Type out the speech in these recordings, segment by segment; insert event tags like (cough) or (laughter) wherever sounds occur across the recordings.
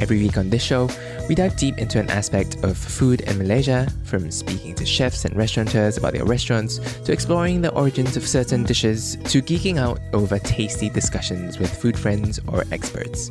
Every week on this show, we dive deep into an aspect of food in Malaysia, from speaking to chefs and restaurateurs about their restaurants, to exploring the origins of certain dishes, to geeking out over tasty discussions with food friends or experts.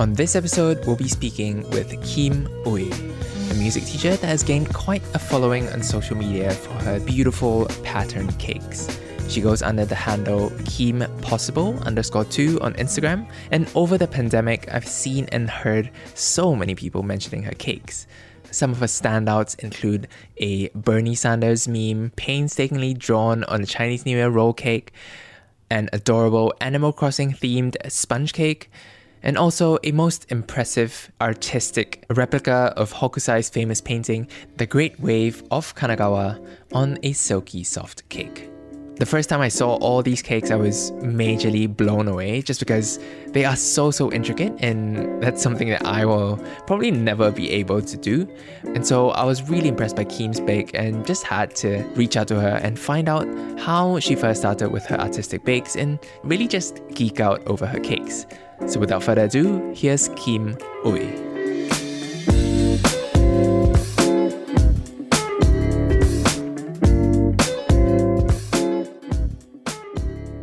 On this episode, we'll be speaking with Kim Ui, a music teacher that has gained quite a following on social media for her beautiful pattern cakes. She goes under the handle Kim Possible underscore two on Instagram, and over the pandemic, I've seen and heard so many people mentioning her cakes. Some of her standouts include a Bernie Sanders meme painstakingly drawn on a Chinese New Year roll cake, an adorable Animal Crossing themed sponge cake, and also a most impressive artistic replica of Hokusai's famous painting, The Great Wave of Kanagawa, on a silky soft cake. The first time I saw all these cakes, I was majorly blown away just because they are so, so intricate, and that's something that I will probably never be able to do. And so I was really impressed by Kim's bake and just had to reach out to her and find out how she first started with her artistic bakes and really just geek out over her cakes. So without further ado, here's Kim Ui.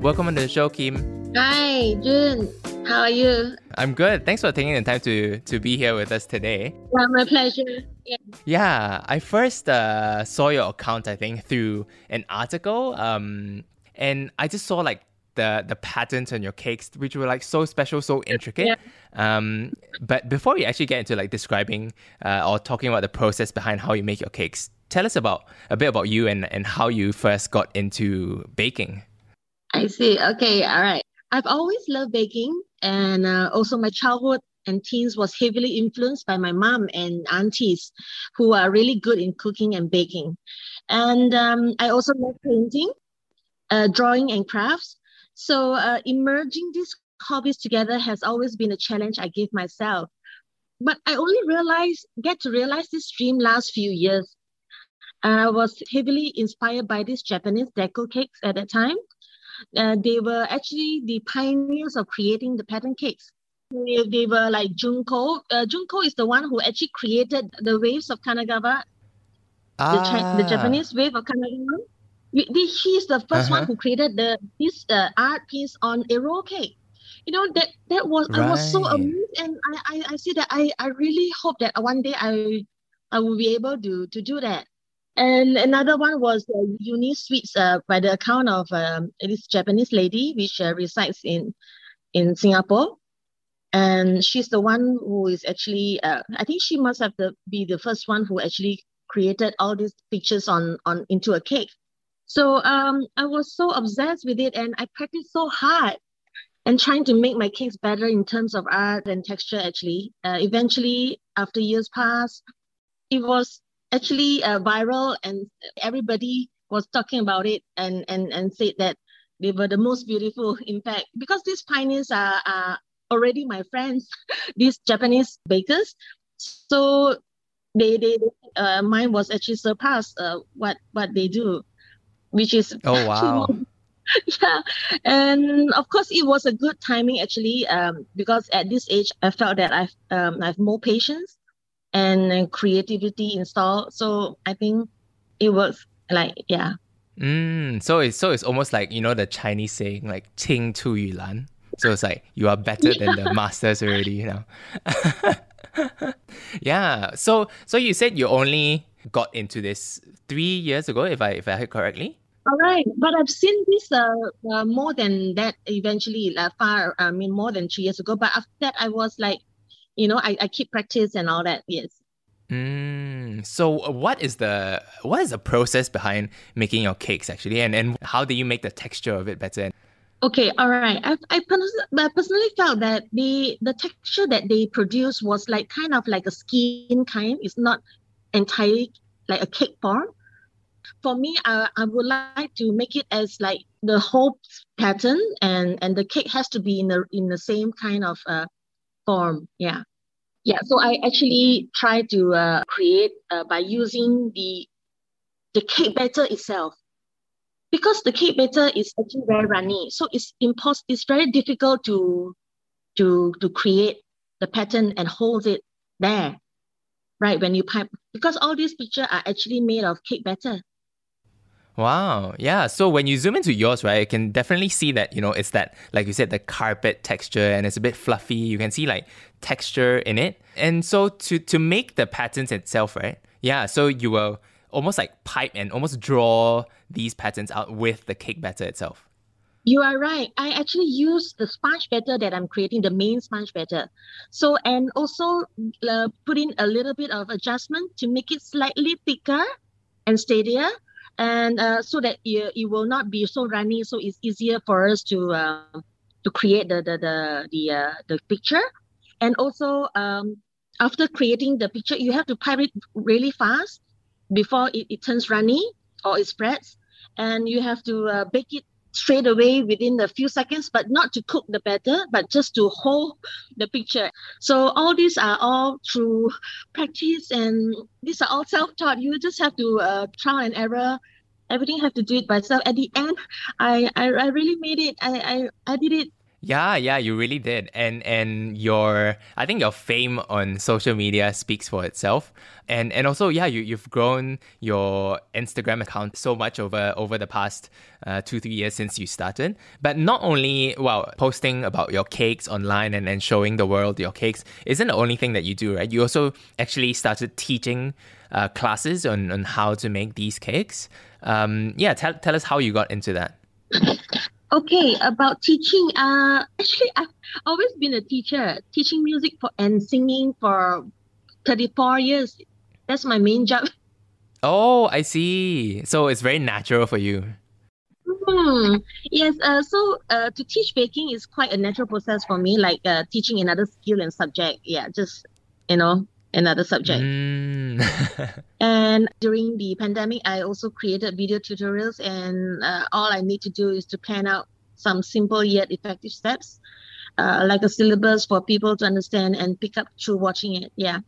Welcome on the show, Kim. Hi, Jun. How are you? I'm good. Thanks for taking the time to to be here with us today. Well, my pleasure. Yeah. Yeah, I first uh, saw your account, I think, through an article. Um, and I just saw like the the patterns on your cakes, which were like so special, so intricate. Yeah. Um, but before we actually get into like describing uh, or talking about the process behind how you make your cakes, tell us about a bit about you and and how you first got into baking. I see. Okay, all right. I've always loved baking, and uh, also my childhood and teens was heavily influenced by my mom and aunties, who are really good in cooking and baking. And um, I also love painting, uh, drawing, and crafts. So uh, emerging these hobbies together has always been a challenge I give myself. But I only realize, get to realize this dream last few years. I was heavily inspired by these Japanese deco cakes at that time. Uh, they were actually the pioneers of creating the pattern cakes. They, they were like Junko. Uh, Junko is the one who actually created the waves of Kanagawa, the, Chi- the Ah. Japanese wave of Kanagawa. The- He's the 1st one Uh-huh. who created the this uh, art piece on a cake. You know that that was I was so Right. amazed, and I, I I see that I I really hope that one day I I will be able to to do that. And another one was uh, Uni Sweets uh, by the account of um, this Japanese lady which uh, resides in in Singapore, and she's the one who is actually uh, I think she must have the, be the first one who actually created all these pictures on on into a cake. So um, I was so obsessed with it, and I practiced so hard and trying to make my cakes better in terms of art and texture. Actually, uh, eventually, after years passed, it was actually uh, viral, and everybody was talking about it and and and said that they were the most beautiful. (laughs) In fact, because these pioneers are, are already my friends, (laughs) these Japanese bakers, so they they uh, mine was actually surpassed uh, what what they do, which is Oh (laughs) wow. yeah and of course it was a good timing actually um, because at this age i felt that i've um, i've more patience and creativity installed. So I think it works like yeah. Mm, so it's so it's almost like you know the Chinese saying like "ting tu yu lan." So it's like you are better than the (laughs) masters already, you know. (laughs) yeah. So so you said you only got into this three years ago, if I if I heard correctly. All right, but I've seen this uh, uh more than that eventually, far I mean more than three years ago. But after that, I was like you know i, I keep practice and all that yes Mm, so what is the what is the process behind making your cakes actually, and and how do you make the texture of it better? Okay, all right. I, I, personally felt that the the texture that they produced was like kind of like a skin kind. It's not entirely like a cake form. For me, I, I would like to make it as like the whole pattern, and and the cake has to be in the in the same kind of uh, form. Yeah, yeah. So I actually try to uh, create uh, by using the the cake batter itself because the cake batter is actually very runny, so it's impossible. It's very difficult to to to create the pattern and hold it there, right? When you pipe, because all these pictures are actually made of cake batter. Wow. Yeah. So when you zoom into yours, right, you can definitely see that, you know, it's that, like you said, the carpet texture and it's a bit fluffy. You can see like texture in it. And so to to make the patterns itself, right? Yeah. So you will almost like pipe and almost draw these patterns out with the cake batter itself. You are right. I actually use the sponge batter that I'm creating, the main sponge batter. So, and also uh, put in a little bit of adjustment to make it slightly thicker and steadier. And uh, so that it, it will not be so runny, so it's easier for us to uh, to create the the the the, uh, the picture. And also, um, after creating the picture, you have to pipe it really fast before it, it turns runny or it spreads. And you have to uh, bake it straight away within a few seconds, but not to cook the batter, but just to hold the picture. So all these are all through practice and these are all self-taught. You just have to uh, trial and error. Everything have to do it by yourself. At the end, I, I, I really made it. I, I, I did it yeah, yeah, you really did. And and your I think your fame on social media speaks for itself. And and also, yeah, you you've grown your Instagram account so much over over the past uh, two three years since you started. But not only well posting about your cakes online and, and showing the world your cakes isn't the only thing that you do, right? You also actually started teaching uh, classes on on how to make these cakes. Um, yeah, tell tell us how you got into that. (laughs) Okay, about teaching. Uh, actually, I've always been a teacher, teaching music for and singing for 34 years. That's my main job. (laughs) Oh, I see. So it's very natural for you. Hmm. Yes. Uh, so uh, to teach baking is quite a natural process for me, like uh, teaching another skill and subject. Yeah, just you know, another subject. Mm. (laughs) and during the pandemic, I also created video tutorials, and uh, all I need to do is to plan out some simple yet effective steps, uh, like a syllabus for people to understand and pick up through watching it. Yeah.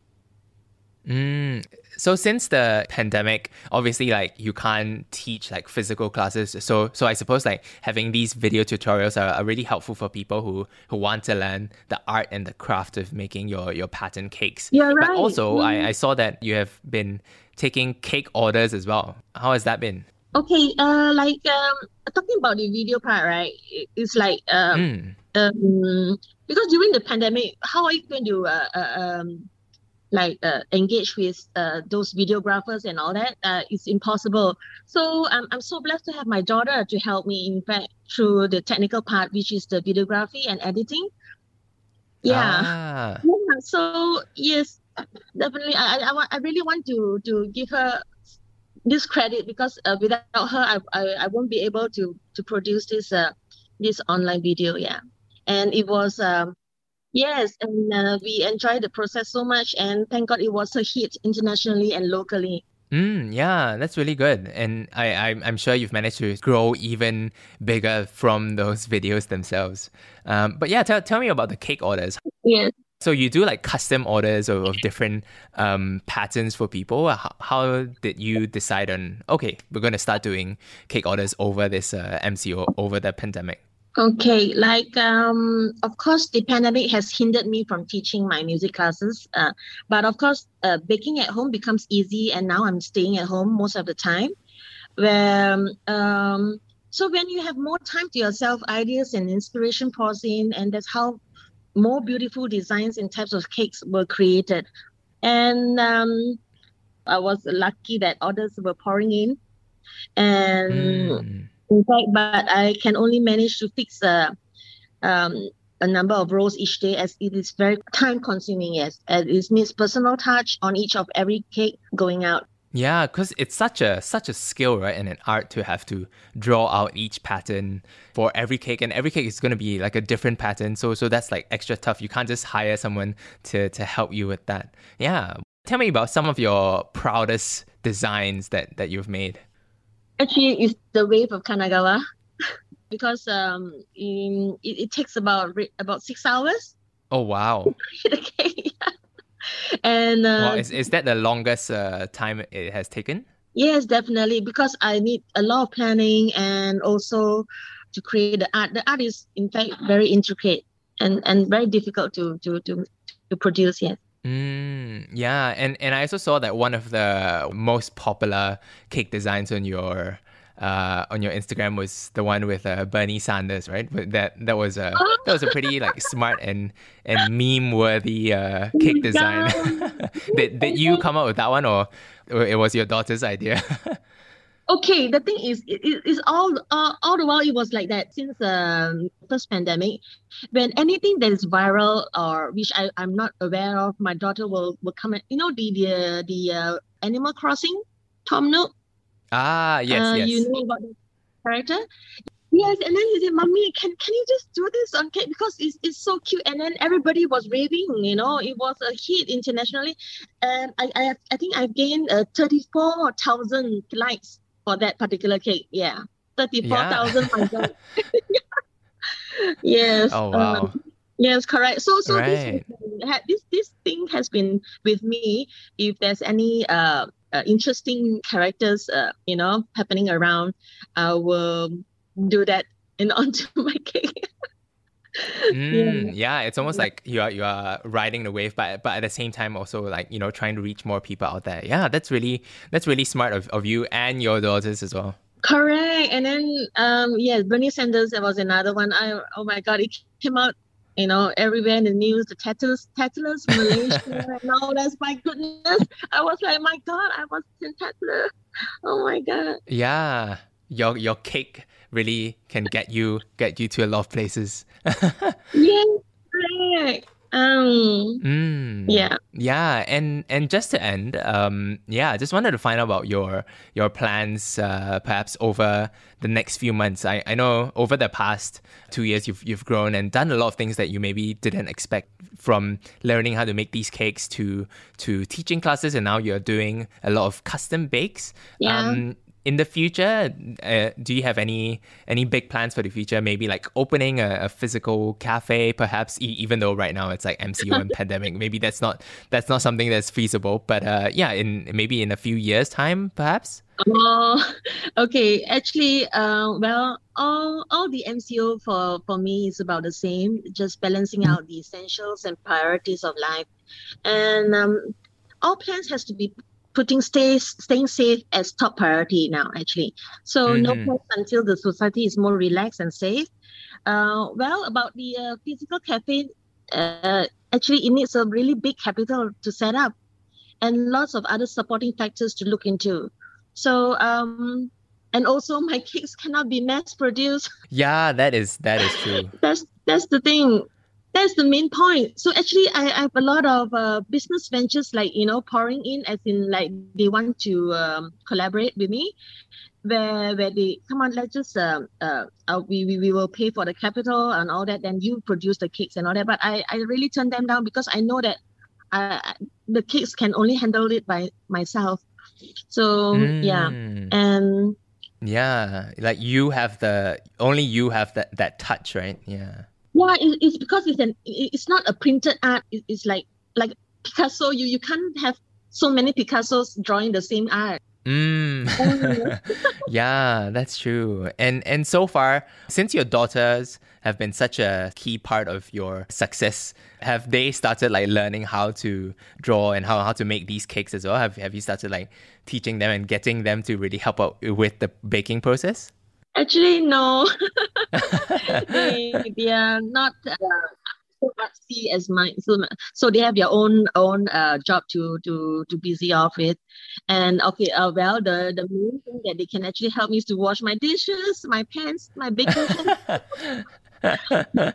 Mm. So since the pandemic, obviously like you can't teach like physical classes. So so I suppose like having these video tutorials are, are really helpful for people who who want to learn the art and the craft of making your your pattern cakes. Yeah, right. But also mm. I, I saw that you have been taking cake orders as well. How has that been? Okay, uh like um talking about the video part, right? It's like um, mm. um because during the pandemic, how are you going to uh, uh um like uh, engage with uh, those videographers and all that uh, it's impossible. So I'm, I'm so blessed to have my daughter to help me in fact through the technical part which is the videography and editing. Yeah, ah. (laughs) yeah so yes definitely. I, I, I really want to to give her this credit because uh, without her I, I, I won't be able to to produce this uh this online video yeah. And it was um Yes, and uh, we enjoyed the process so much, and thank God it was a hit internationally and locally. Mm, yeah, that's really good. And I, I, am sure you've managed to grow even bigger from those (laughs) videos themselves. Um, but yeah, tell, tell me about the cake orders. Yes. So you do like custom orders of, of different um, patterns for people. How, how, did you decide on, okay, we're going to start doing cake orders over this uh, MCO, over the pandemic? Okay, like um, of course, the pandemic has hindered me from teaching my music classes. Uh, but of course, uh, baking at home becomes easy, and now I'm staying at home most of the time. Where um, so when you have more time to yourself, ideas and inspiration pours in, and that's how more beautiful designs and types of cakes were created. And um, I was lucky that orders were pouring in, and. Mm in fact, but I can only manage to fix a, um, a number of rows each day as it is very time consuming. Yes, and it needs personal touch on each of every cake going out. Yeah, because it's such a such a skill, right, and an art to have to draw out each pattern for every cake, and every cake is going to be like a different pattern. So so that's like extra tough. You can't just hire someone to to help you with that. Yeah, tell me about some of your proudest designs that that you've made. Actually, it's the wave of Kanagawa, (laughs) because um, in, it, it takes about about six hours. Oh wow! (laughs) the cake. and uh, is, is that the longest uh, time it has taken? Yes, definitely, because I need a lot of planning and also to create the art. The art is in fact very intricate and, and very difficult to to to, to produce. Yes. Mm, yeah, and and I also saw that one of the most popular cake designs on your uh, on your Instagram was the one with uh, Bernie Sanders, right? But That that was a that was a pretty (laughs) like smart and and meme worthy uh, cake design. (laughs) did did you come up with that one, or, or it was your daughter's idea? (laughs) okay, the thing is, it, it's all uh, all the while it was like that since the um, first pandemic. When anything that is viral or which I I'm not aware of, my daughter will will comment. You know the the the uh, Animal Crossing Tom Nook Ah, yes, uh, yes. You know about the character. Yes, and then he said, "Mommy, can can you just do this on cake because it's, it's so cute?" And then everybody was raving. You know, it was a hit internationally, and I I, I think I've gained uh, thirty four thousand likes for that particular cake. Yeah, thirty four thousand. Yeah. (laughs) yes. Oh wow. Um, yes, correct. So so right. this this this thing has been with me. If there's any uh uh, interesting characters, uh, you know, happening around, I will do that in (laughs) onto my cake. Mm, yeah. it's almost like you are you are riding the wave, but but at the same time also like you know trying to reach more people out there. Yeah, that's really that's really smart of, of you and your daughters as well. Correct, and then um yes, Bernie Sanders there was another one. I oh my god, it came out you know, everywhere in the news, the Tatlers, Tatlers, Malaysia, (laughs) and all that. My goodness. I was like, my God, I was in Tatler. Oh my God. Yeah. Your your cake really can get you get you to a lot of places. (laughs) yeah, correct. Um, mm, yeah, yeah, and and just to end, um, yeah, I just wanted to find out about your your plans, uh, perhaps over the next few months. I, I know over the past two years, you've you've grown and done a lot of things that you maybe didn't expect, from learning how to make these cakes to to teaching classes, and now you're doing a lot of custom bakes. Yeah. Um, in the future, uh, do you have any any big plans for the future? Maybe like opening a, a physical cafe, perhaps. E- even though right now it's like MCO and (laughs) pandemic, maybe that's not that's not something that's feasible. But uh, yeah, in maybe in a few years' time, perhaps. Oh, (laughs) okay. Actually, uh, well, all all the MCO for for me is about the same. Just balancing out the essentials and priorities of life, and um, all plans has to be putting stay, staying safe as top priority now, actually. So mm-hmm. no place until the society is more relaxed and safe. Uh, well, about the uh, physical cafe, uh, actually it needs a really big capital to set up and lots of other supporting factors to look into. So um, and also my (laughs) cakes cannot be mass produced. Yeah, that is that is true. (laughs) that's that's the thing that's the main point. So actually, I, I have a lot of uh, business ventures like you know pouring in, as in like they want to um, collaborate with me, where where they come on, let's just uh, uh, uh, we, we we will pay for the capital and all that, then you produce the cakes and all that. But I I really turn them down because I know that uh, the cakes can only handle it by myself. So mm. yeah, and yeah, like you have the only you have that that touch, right? Yeah. Yeah, it, it's because it's an it's not a printed art. It, it's like like Picasso. You you can't have so many Picassos drawing the same art. Mm. (laughs) yeah, that's true. And and so far, since your daughters have been such a key part of your success, have they started like learning how to draw and how, how to make these cakes as well? Have have you started like teaching them and getting them to really help out with the baking process? Actually, no. (laughs) they, they are not uh, so see as mine. So, so they have their own own uh, job to to to busy off with. And okay, uh, well, the the main thing that they can actually help me is to wash my dishes, my pants, my baking. (laughs) (laughs)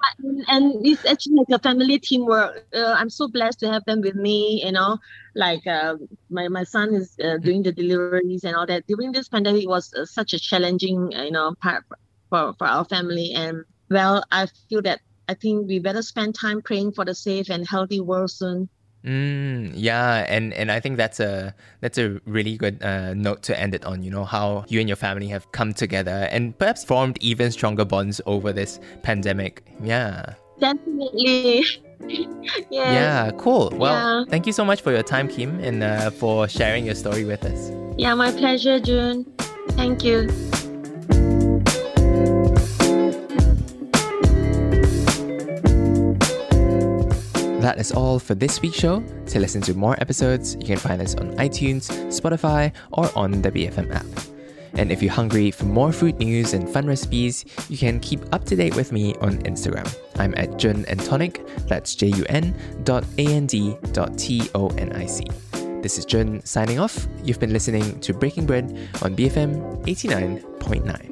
and it's actually like a family teamwork. Uh, I'm so blessed to have them with me. You know, like uh, my my son is uh, doing the deliveries and all that. During this pandemic, was uh, such a challenging, you know, part for for our family. And well, I feel that I think we better spend time praying for the safe and healthy world soon. Mm, yeah, and and I think that's a that's a really good uh, note to end it on. You know how you and your family have come together and perhaps formed even stronger bonds over this pandemic. Yeah. Definitely. (laughs) yeah. Yeah. Cool. Well, yeah. thank you so much for your time, Kim, and uh, for sharing your story with us. Yeah, my pleasure, Jun. Thank you. That is all for this week's show. To listen to more episodes, you can find us on iTunes, Spotify, or on the BFM app. And if you're hungry for more food news and fun recipes, you can keep up to date with me on Instagram. I'm at Jun and Tonic, that's J U N dot A N D dot T O N I C. This is Jun signing off. You've been listening to Breaking Bread on BFM 89.9.